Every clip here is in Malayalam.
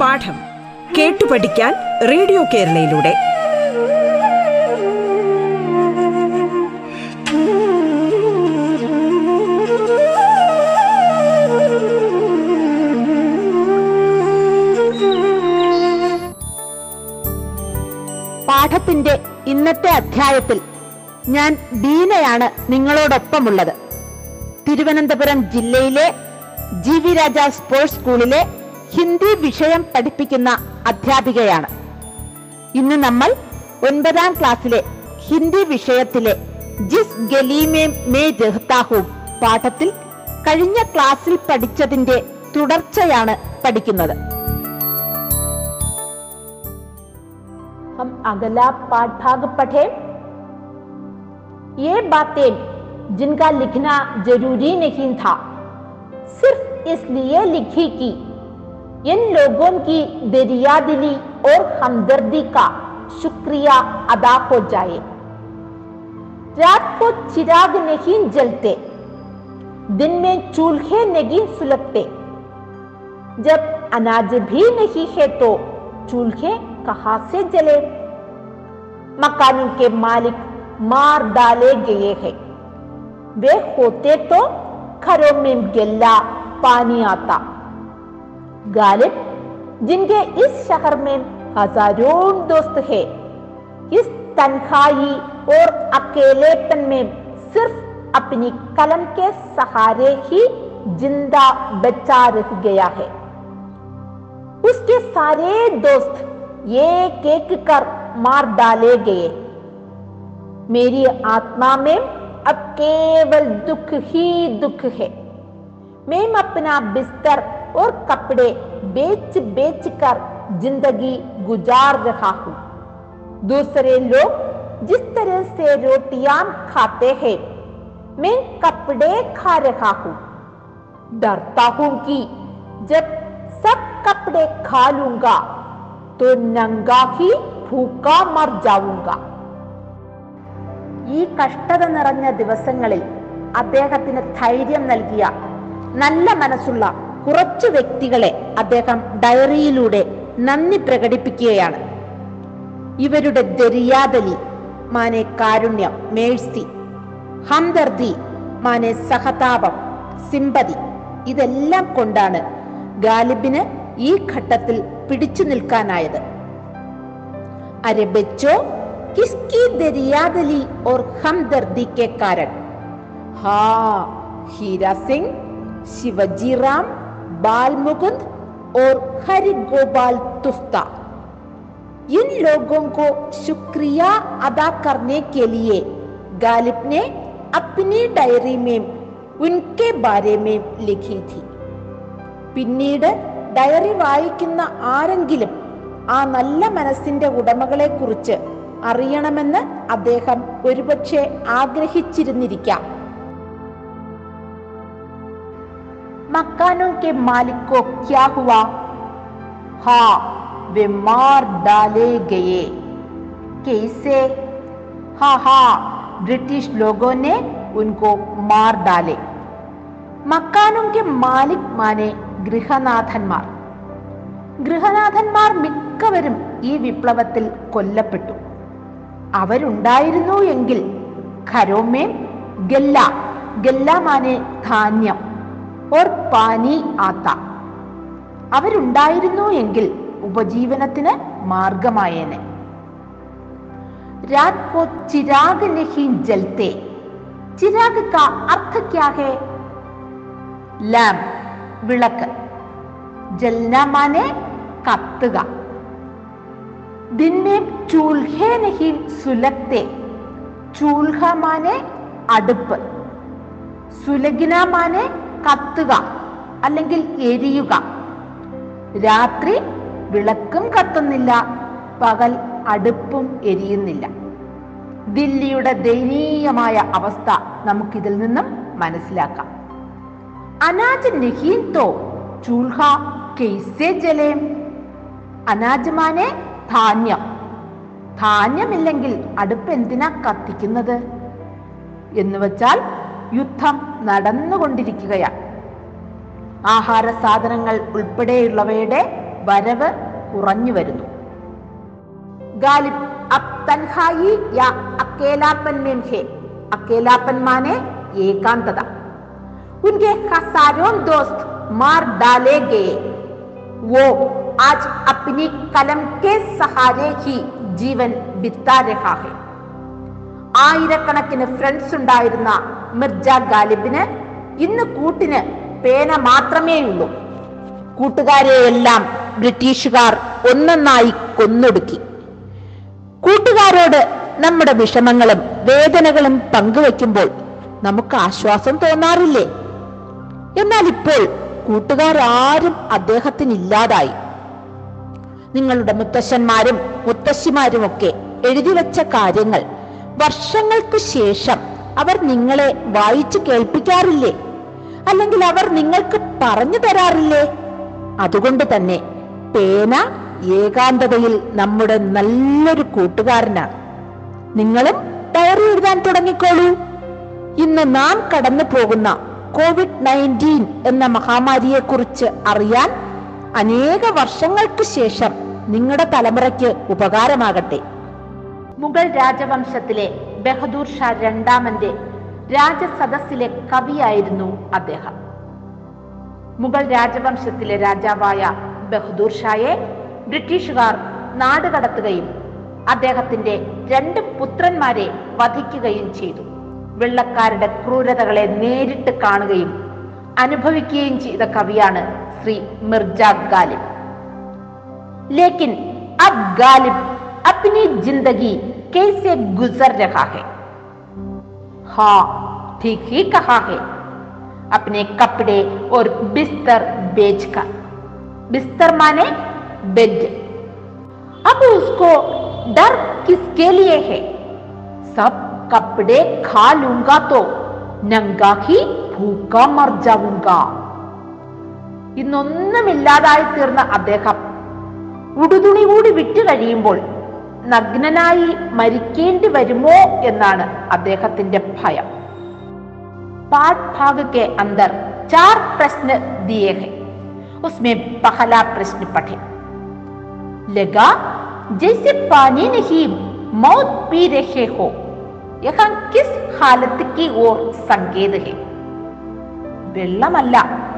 പാഠം കേട്ടു പഠിക്കാൻ റേഡിയോ കേരളയിലൂടെ. പാഠത്തിന്റെ ഇന്നത്തെ അധ്യായത്തിൽ ഞാൻ ബീനയാണ് നിങ്ങളോടൊപ്പമുള്ളത് തിരുവനന്തപുരം ജില്ലയിലെ ജി വി രാജ സ്പോർട്സ് സ്കൂളിലെ ഹിന്ദി വിഷയം പഠിപ്പിക്കുന്ന അധ്യാപികയാണ് ഇന്ന് നമ്മൾ ഒൻപതാം ക്ലാസ്സിലെ ഹിന്ദി വിഷയത്തിലെ ജിസ് ഗലീമേ മേ രഹ്താഹും പാഠത്തിൽ കഴിഞ്ഞ ക്ലാസ്സിൽ പഠിച്ചതിന്റെ തുടർച്ചയാണ് പഠിക്കുന്നത് हम अगला पाठ भाग पढ़े ये बातें जिनका लिखना ज़रूरी नहीं था, सिर्फ़ इसलिए लिखी कि इन लोगों की दरिया दिली और हमदर्दी का शुक्रिया अदा हो जाए। रात को चिराग नहीं जलते, दिन में चूल्हे नहीं सुलगते। जब अनाज भी नहीं है तो चूल्हे कहाँ से जले? मकानों के मालिक मार डाले गए हैं। वे होते तो घरों में गिल्ला पानी आता। गालिब, जिनके इस शहर में हज़ारों दोस्त है, इस तन्हाई और अकेलेपन में सिर्फ़ अपनी कलम के सहारे ही ज़िंदा बचा रह गया है। उसके सारे दोस्त एक एक कर मार डाले गए मेरी आत्मा में अब केवल दुख ही दुख है। मैं अपना बिस्तर और कपड़े बेच बेच कर ज़िंदगी गुजार रहा हूँ। दूसरे लोग जिस तरह से रोटियाँ खाते हैं, मैं कपड़े खा रहा हूँ। डरता हूँ कि जब सब कपड़े खा लूँगा तो नंगा ही भूखा मर जाऊँगा। ഈ കഷ്ടത നിറഞ്ഞ ദിവസങ്ങളിൽ അദ്ദേഹത്തിന് ധൈര്യം നൽകിയ നല്ല മനസ്സുള്ള കുറച്ച് വ്യക്തികളെ അദ്ദേഹം ഡയറിയിലൂടെ നന്ദി പ്രകടിപ്പിക്കുകയാണ്. ഇവരുടെ ദരിയാദലി മാനെ കാരുണ്യം മേഴ്സി ഹംദർദി മാനെ സഹതാപം സിമ്പതി ഇതെല്ലാം കൊണ്ടാണ് ഗാലിബിന് ഈ ഘട്ടത്തിൽ പിടിച്ചു നിൽക്കാനായത്. അരെ ബച്ചോ किसकी दरियादली और हमदर्दी के कारण हाँ हीरा सिंह शिवजी राम बाल मुकुंद और हरि गोपाल तुफ्ता इन लोगों को शुक्रिया अदा करने के लिए गालिब ने अपनी डायरी में उनके बारे में लिखी थी പിന്നീട് ഡയറി വായിക്കുന്ന ആരെങ്കിലും ആ നല്ല മനസ്സിന്റെ ഉടമകളെ കുറിച്ച് അറിയണമെന്ന് അദ്ദേഹം ഒരുപക്ഷെ ആഗ്രഹിച്ചിരുന്നിരിക്കാം मकानों के मालिक को क्या हुआ हाँ वे मार डाले गए कैसे हाँ हाँ ब्रिटिश लोगों ने उनको मार डाले മക്കാനും കെ മാലിക് മാനെ ഗൃഹനാഥന്മാർ ഗൃഹനാഥന്മാർ മിക്കവരും ഈ വിപ്ലവത്തിൽ കൊല്ലപ്പെട്ടു അവരുണ്ടായിരുന്നു എങ്കിൽ ഖരോമേ ഗല്ല ഗല്ലാമാനെ ധാന്യം ഓർ പാനി ആത്ത അവരുണ്ടായിരുന്നു എങ്കിൽ ഉപജീവനത്തിന് മാർഗമായേനെ रात को चिराग नहीं जलते चिराग का अर्थ क्या है ലാമ്പ് വിളക്ക് ജൽന മാനെ കത്തുക അടുപ്പ്. സുലഗിന മാനെ കത്തുക അല്ലെങ്കിൽ എരിയുക. രാത്രി വിളക്കും കത്തുന്നില്ല പകൽ അടുപ്പും എരിയുന്നില്ല. ദില്ലിയുടെ ദയനീയമായ അവസ്ഥ നമുക്കിതിൽ നിന്നും മനസ്സിലാക്കാം. അനാജ് നഹീൻ തോ ചൂൽഹ കെയ്സേ ജലേം. അനാജ് മാനെ ധാന്യം. ധാന്യമില്ലെങ്കിൽ അടുപ്പ് എന്തിനാ കത്തിക്കുന്നത്? എന്ന് വെച്ചാൽ യുദ്ധം നടന്നുകൊണ്ടിരിക്കുകയാണ്. ആഹാര സാധനങ്ങൾ ഉൾപ്പെടെയുള്ളവയുടെ വരവ് കുറഞ്ഞു വരുന്നു. ഗാലിബ് ഏകാന്തത. ഉൻകെ ദോസ്ത് മാർ ഡാലേ ഗേ. വോ आज अपनी कलम के सहारे ही ജീവൻ बिता रहा है ആയിരക്കണക്കിന് ഫ്രണ്ട്സ് ഉണ്ടായിരുന്ന മിർജ ഗാലിബിന് ഇന്ന് കൂട്ടിന് പേന മാത്രമേയുള്ളൂ കൂട്ടുകാരെയെല്ലാം ബ്രിട്ടീഷുകാർ ഒന്നൊന്നായി കൊന്നൊടുക്കി കൂട്ടുകാരോട് നമ്മുടെ വിഷമങ്ങളും വേദനകളും പങ്കുവെക്കുമ്പോൾ നമുക്ക് ആശ്വാസം തോന്നാറില്ലേ എന്നാൽ ഇപ്പോൾ കൂട്ടുകാരാരും അദ്ദേഹത്തിന് ഇല്ലാതായി നിങ്ങളുടെ മുത്തശ്ശന്മാരും മുത്തശ്ശിമാരുമൊക്കെ എഴുതി വെച്ച കാര്യങ്ങൾ. വർഷങ്ങൾക്ക് ശേഷം അവർ നിങ്ങളെ വായിച്ചു കേൾപ്പിക്കാറില്ലേ? അല്ലെങ്കിൽ അവർ നിങ്ങൾക്ക് പറഞ്ഞു തരാറില്ലേ? അതുകൊണ്ട് തന്നെ പേന ഏകാന്തതയിൽ നമ്മുടെ നല്ലൊരു കൂട്ടുകാരനാണ് നിങ്ങളും ഡയറി എഴുതാൻ തുടങ്ങിക്കോളൂ. ഇന്ന് നാം കടന്നു പോകുന്ന കോവിഡ് നയന്റീൻ എന്ന മഹാമാരിയെ കുറിച്ച് അറിയാൻ അനേക വർഷങ്ങൾക്ക് ശേഷം നിങ്ങളുടെ തലമുറയ്ക്ക് ഉപകാരമാകട്ടെ. മുഗൾ രാജവംശത്തിലെ ബഹദൂർ ഷാ രണ്ടാമന്റെ രാജസദസ്സിലെ കവിയായിരുന്നു അദ്ദേഹം. മുഗൾ രാജവംശത്തിലെ രാജാവായ ബഹദൂർ ഷായെ ബ്രിട്ടീഷുകാർ നാടുകടത്തുകയും അദ്ദേഹത്തിന്റെ രണ്ട് പുത്രന്മാരെ വധിക്കുകയും ചെയ്തു. വെള്ളക്കാരുടെ ക്രൂരതകളെ നേരിട്ട് കാണുകയും അനുഭവിക്കുകയും ചെയ്ത കവിയാണ് श्री मिर्ज़ा गालिब लेकिन अब गालिब अपनी ज़िंदगी कैसे गुजर रहा है हाँ ठीक ही कहा है अपने कपड़े और बिस्तर बेचकर बिस्तर माने बेड अब उसको डर किसके लिए है सब कपड़े खा लूँगा तो नंगा ही भूखा मर जाऊँगा ഇന്നൊന്നുമില്ലാതായി തീർന്ന അദ്ദേഹം ഉടുതുണി കൂടി വിറ്റ് കഴിയുമ്പോൾ നഗ്നനായി മരിക്കേണ്ടി വരുമോ എന്നാണ് അദ്ദേഹത്തിന്റെ ഭയം. പാഠ് ഭാഗ് കെ അന്തർ ചാർ പ്രശ്ന ദിയേ ഹെ ഉസ്മേ പഹല പ്രശ്ന പഠേ. ലഗാ ജൈസെ പാനി നഹി മൗത് പി രഹേ ഹോ. യഹാ കിസ് ഹാലത്ത് കി ഓർ സങ്കേത് ഹെ വെള്ളമല്ല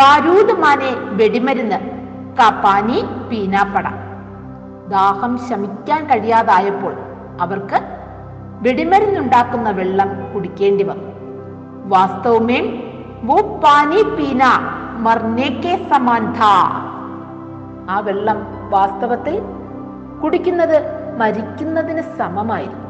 ബാരൂദ് മാനെ വെടിമരുന്ന് കാപ്പാനി പീനാപ്പട. ദാഹം ശമിക്കാൻ കഴിയാതായപ്പോൾ അവർക്ക് വെടിമരുന്നുണ്ടാക്കുന്ന വെള്ളം കുടിക്കേണ്ടി വന്നു. വാസ്തവമേ പാനി പീന മർണേക്കെ സമാൻ ഥാ ആ വെള്ളം വാസ്തവത്തിൽ കുടിക്കുന്നത് മരിക്കുന്നതിന് സമമായിരുന്നു.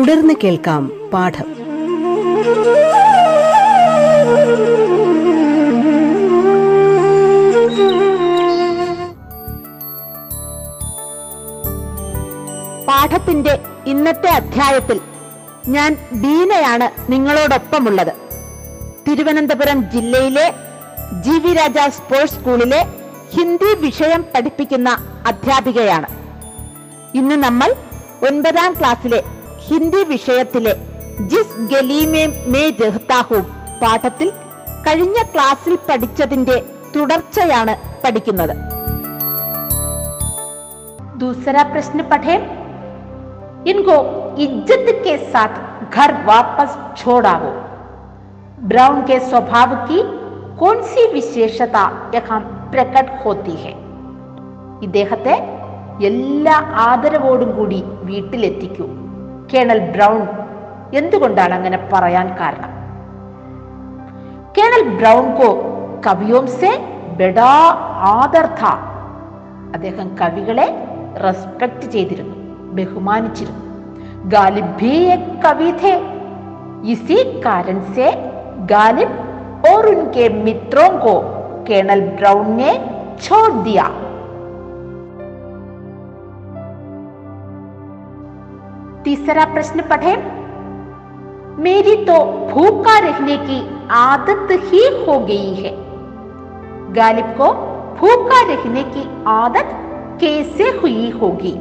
തുടർന്ന് കേൾക്കാം പാഠം. പാഠത്തിന്റെ ഇന്നത്തെ അധ്യായത്തിൽ ഞാൻ ബീനയാണ് നിങ്ങളോടൊപ്പമുള്ളത്. തിരുവനന്തപുരം ജില്ലയിലെ ജി വി രാജ സ്പോർട്സ് സ്കൂളിലെ ഹിന്ദി വിഷയം പഠിപ്പിക്കുന്ന അധ്യാപികയാണ്. ഇന്ന് നമ്മൾ ഒൻപതാം ക്ലാസ്സിലെ ഹിന്ദി വിഷയത്തിലെ ജിസ് ഗലീമേ മേ രഹ്താഹും പാഠത്തിൽ കഴിഞ്ഞ ക്ലാസ്സിൽ പഠിച്ചതിന്റെ തുടർച്ചയാണ് പഠിക്കുന്നത് दूसरा प्रश्न पढ़े इनको इज्जत के साथ घर वापस छोड़ाओ ब्राउन के स्वभाव की कौन सी विशेषता यहाँ प्रकट होती है ഇദ്ദേഹത്തെ എല്ലാ ആദരവോടും കൂടി വീട്ടിലെത്തിക്കൂ കേണൽ ബ്രൗൺ എന്തുകൊണ്ടാണ് അങ്ങനെ പറയാൻ കാരണം കേണൽ ബ്രൗൺ കോ കവിയോം സെ ബെഡാ ആദർ ഥാ അദ്ദേഹം കവികളെ റെസ്പെക്ട് ചെയ്തിരുന്നു ബഹുമാനിച്ചിരുന്നു ഗാലിബ് भी एक कवि थे इसी कारण से गालिब और उनके मित्रों को केनल ब्राउन ने छोड़ दिया तीसरा प्रश्न पढ़े। मेरी तो भूखा रहने की आदत ही हो गई है। गालिब को भूखा रहने की आदत कैसे हुई होगी?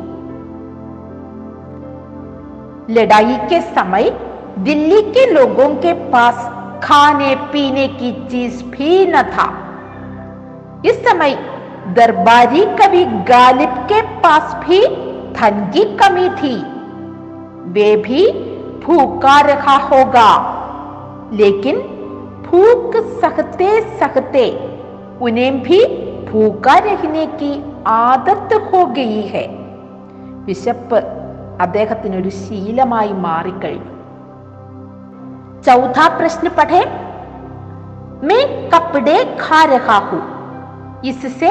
लड़ाई के समय दिल्ली के लोगों के पास खाने पीने की चीज़ भी न था। इस समय दरबारी कवि गालिब के पास भी धन की कमी थी। वे भी भूखा रखा होगा लेकिन भूख सहते सहते उन्हें भी भूखा रहने की ആദത്ത് ഹോ ഗയി ഹെ വിശപ്പ് അദ്ദേഹത്തിന് ഒരു ശീലമായി മാറിക്കഴിഞ്ഞു चौथा प्रश्न पढ़े मैं कपड़े खा रहा हूं इससे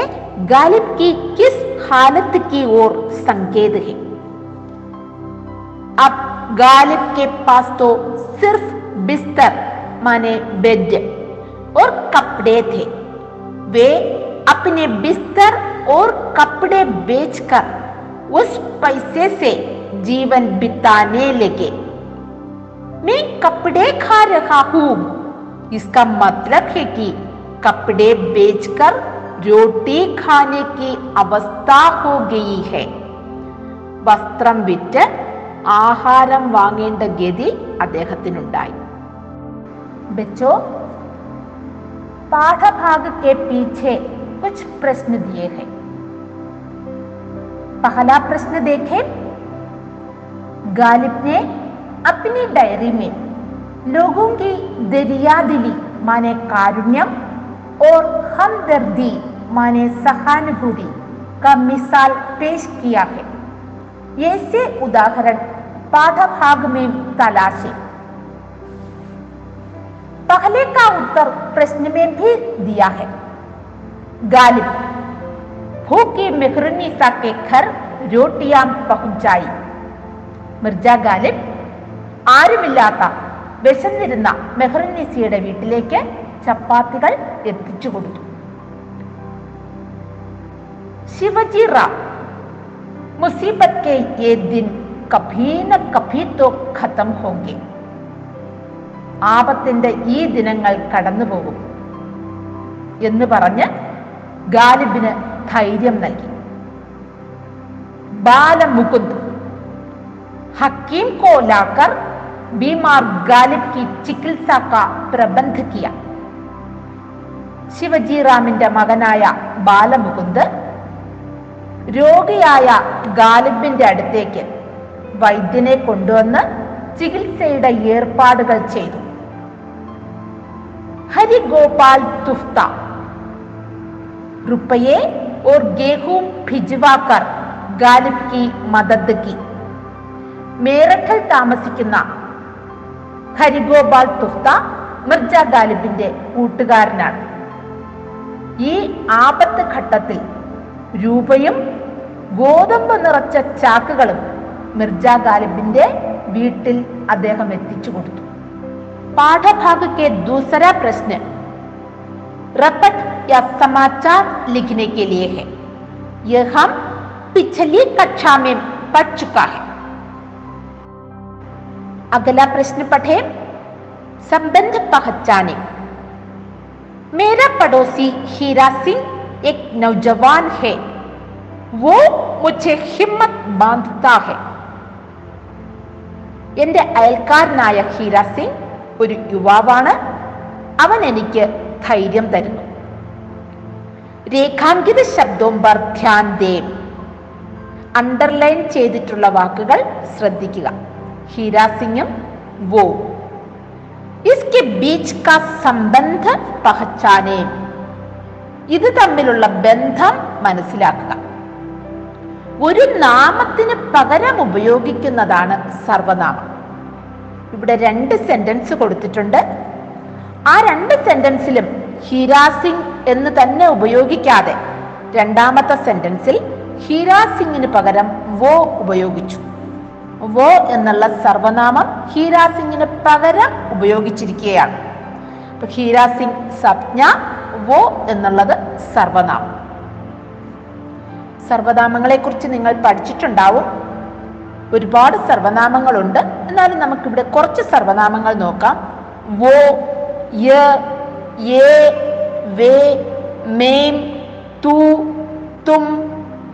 गालिब की किस हालत की ओर संकेत है अब गालिब के पास तो सिर्फ बिस्तर माने बेड और कपड़े थे वे अपने बिस्तर और कपड़े बेचकर उस पैसे से जीवन बिताने लगे मैं कपड़े खा रहा हूं इसका मतलब है कि कपड़े बेचकर रोटी खाने की अवस्था हो गई है വസ്ത്രം വിറ്റ് ആഹാരം വാങ്ങേണ്ട ഗതി അദ്ദേഹത്തിനുണ്ടായി बच्चों पाठभाग के पीछे कुछ प्रश्न दिए हैं पहला प्रश्न देखें गालिब ने अपनी डायरी में लोगों की दरियादिली माने कारुण्यम और हमदर्दी माने सहानुभूति का मिसाल पेश किया है ऐसे उदाहरण पाठभाग में तलाशें पहले का उत्तर प्रश्न में भी दिया है गालिब भूखी मेहरुनिसा के घर रोटियां पहुंचाई മിർജ ഗാലിബ് ആരുമില്ലാത്ത വിശന്നിരുന്ന മെഹറുന്നിസിയുടെ വീട്ടിലേക്ക് ചപ്പാത്തികൾ എത്തിച്ചു കൊടുത്തു ശിവജി റാം മുസീബത്ത് കെ യേ ദിൻ കഭീ ന കഭീ തോ ഖത്തം ഹോങ്കെ ആപത്തിന്റെ ഈ ദിനങ്ങൾ കടന്നുപോകും എന്ന് പറഞ്ഞ് ഗാലിബിന് ധൈര്യം നൽകി ബാലമുകുന്ദ് हकीम को लाकर बीमार गालिब की चिकित्सा का प्रबंध किया ശിവജി റാമിന്റെ മകനായ ബാലമുകുന്ദ് രോഗിയായ ഗാലിബിന്റെ അടുത്തേക്ക് വൈദ്യനെ കൊണ്ടുവന്ന് ചികിത്സയുടെ ഏർപ്പാടുകൾ ചെയ്തു हरिगोपाल तुफ्ता रुपये और गेहूं भिजवाकर गालिब की मदद की മേറഠിൽ താമസിക്കുന്ന ഹരിഗോപാൽ തുഫ്ത മിർജ ഗാലിബിന്റെ കൂട്ടുകാരനാണ് ഈ ആപത്ത് ഘട്ടത്തിൽ രൂപയും ഗോതമ്പ് നിറച്ച ചാക്കുകളും മിർജ ഗാലിബിന്റെ വീട്ടിൽ അദ്ദേഹം എത്തിച്ചു കൊടുത്തു पाठभाग के दूसरा प्रश्न रपट या समाचार लिखने के लिए है यह हम पिछली कक्षा में पढ़ चुका है अगला प्रश्न पढ़े संबंध पहचाने मेरा पड़ोसी हीरा सिंह एक नौजवान है वो मुझे हिम्मत बांधता है എന്റെ അയൽക്കാരനായ ഹീര സിംഗ് ഒരു യുവാവാണ് അവൻ എനിക്ക് ധൈര്യം തരുന്നു രേഖാങ്കിത ശബ്ദവും പർ ധ്യാൻ ദേം അണ്ടർലൈൻ ചെയ്തിട്ടുള്ള വാക്കുകൾ ശ്രദ്ധിക്കുക ഹീരാ സിംഗും വോ ഇസ്കെ ബീച്ച് കാ സംബന്ധ പഹച്ചാനേ ഇത് തമ്മിലുള്ള ബന്ധം മനസ്സിലാക്കുക. ഒരു നാമത്തിന് പകരം ഉപയോഗിക്കുന്നതാണ് സർവനാമം. ഇവിടെ രണ്ട് സെന്റൻസ് കൊടുത്തിട്ടുണ്ട്. ആ രണ്ട് സെന്റൻസിലും ഹീരാ സിംഗ് എന്ന് തന്നെ ഉപയോഗിക്കാതെ രണ്ടാമത്തെ സെന്റൻസിൽ ഹീരാ സിംഗിന് പകരം വോ ഉപയോഗിച്ചു. വോ എന്നുള്ള സർവനാമം ഹീരാ സിംഗിന് പകരം ഉപയോഗിച്ചിരിക്കുകയാണ്. അപ്പൊ ഹീരാ സിംഗ് സപ്ഞ വോ എന്നുള്ളത് സർവനാമം. സർവനാമങ്ങളെ കുറിച്ച് നിങ്ങൾ പഠിച്ചിട്ടുണ്ടാവും. ഒരുപാട് സർവനാമങ്ങളുണ്ട്. എന്നാലും നമുക്കിവിടെ കുറച്ച് സർവനാമങ്ങൾ നോക്കാം. വോ യ ഏ വേ മേം തു തും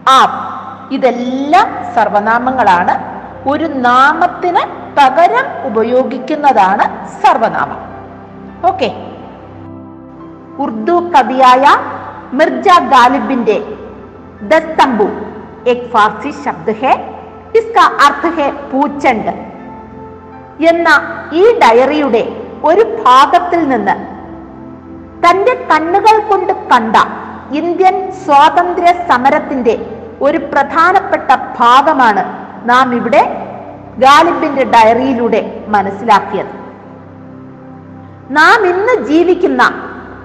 ആപ് ഇതെല്ലാം സർവനാമങ്ങളാണ്. ഒരു നാമത്തിന് പകരം ഉപയോഗിക്കുന്നതാണ് സർവനാമം. ഓക്കെ. ഉർദു കവിയായ മിർജ ഗാലിബിന്റെ ദസ്തംബു എക് ഫാർസി ശബ്ദ ഹെ ഇസ്ക അർത്ഥ ഹെ പൂച്ചണ്ട് എന്ന ഈ ഡയറിയുടെ ഒരു ഭാഗത്തിൽ നിന്ന് തന്റെ കണ്ണുകൾ കൊണ്ട് കണ്ട ഇന്ത്യൻ സ്വാതന്ത്ര്യ സമരത്തിന്റെ ഒരു പ്രധാനപ്പെട്ട ഭാഗമാണ് നാം ഇവിടെ ഗാലിബിന്റെ ഡയറിയിലൂടെ മനസ്സിലാക്കിയത്. നാം ഇന്ന് ജീവിക്കുന്ന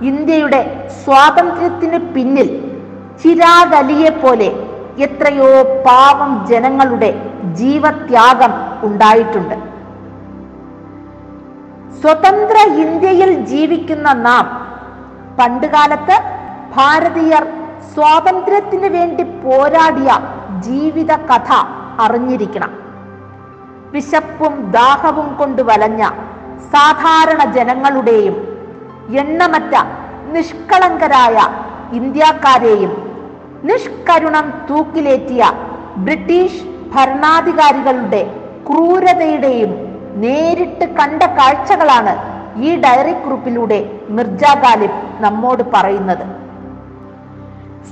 ഇന്ത്യയുടെ സ്വാതന്ത്ര്യത്തിന് പിന്നിൽ ചിരാഗ് അലിയെ പോലെ എത്രയോ പാവം ജനങ്ങളുടെ ജീവത്യാഗം ഉണ്ടായിട്ടുണ്ട്. സ്വതന്ത്ര ഇന്ത്യയിൽ ജീവിക്കുന്ന നാം പണ്ടുകാലത്ത് ഭാരതീയർ സ്വാതന്ത്ര്യത്തിന് വേണ്ടി പോരാടിയ ജീവിത കഥ അറിഞ്ഞിരിക്കണം. വിശപ്പും ദാഹവും കൊണ്ട് വലഞ്ഞ സാധാരണ ജനങ്ങളുടെയും എണ്ണമറ്റ നിഷ്കളങ്കരായ ഇന്ത്യക്കാരെയും നിഷ്കരുണം തൂക്കിലേറ്റിയ ബ്രിട്ടീഷ് ഭരണാധികാരികളുടെ ക്രൂരതയുടെയും നേരിട്ട് കണ്ട കാഴ്ചകളാണ് ഈ ഡയറി കുറിപ്പിലൂടെ മിർജ ഗാലിബ് നമ്മോട് പറയുന്നത്.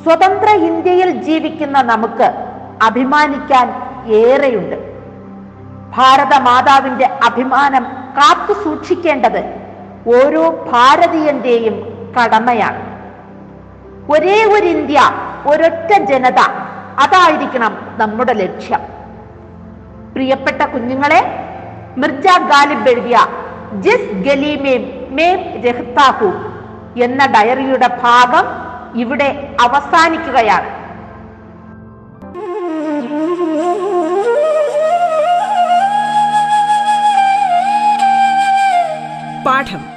സ്വതന്ത്ര ഇന്ത്യയിൽ ജീവിക്കുന്ന നമുക്ക് അഭിമാനിക്കാൻ ഏറെയുണ്ട്. ഭാരത മാതാവിന്റെ അഭിമാനം കാത്തു സൂക്ഷിക്കേണ്ടത് ഓരോ ഭാരതീയന്റെയും കടമയാണ്. ഒരേ ഒരു ഇന്ത്യ ഒരൊറ്റ ജനത അതായിരിക്കണം നമ്മുടെ ലക്ഷ്യം. പ്രിയപ്പെട്ട കുഞ്ഞുങ്ങളെ മിർജ ഗാലിബ് എഴുതിയ ജിസ് ഗലീമേം മേം രഹ്താഹു എന്ന ഡയറിയുടെ ഭാഗം ഇവിടെ അവസാനിക്കുകയാണ്. പാഠം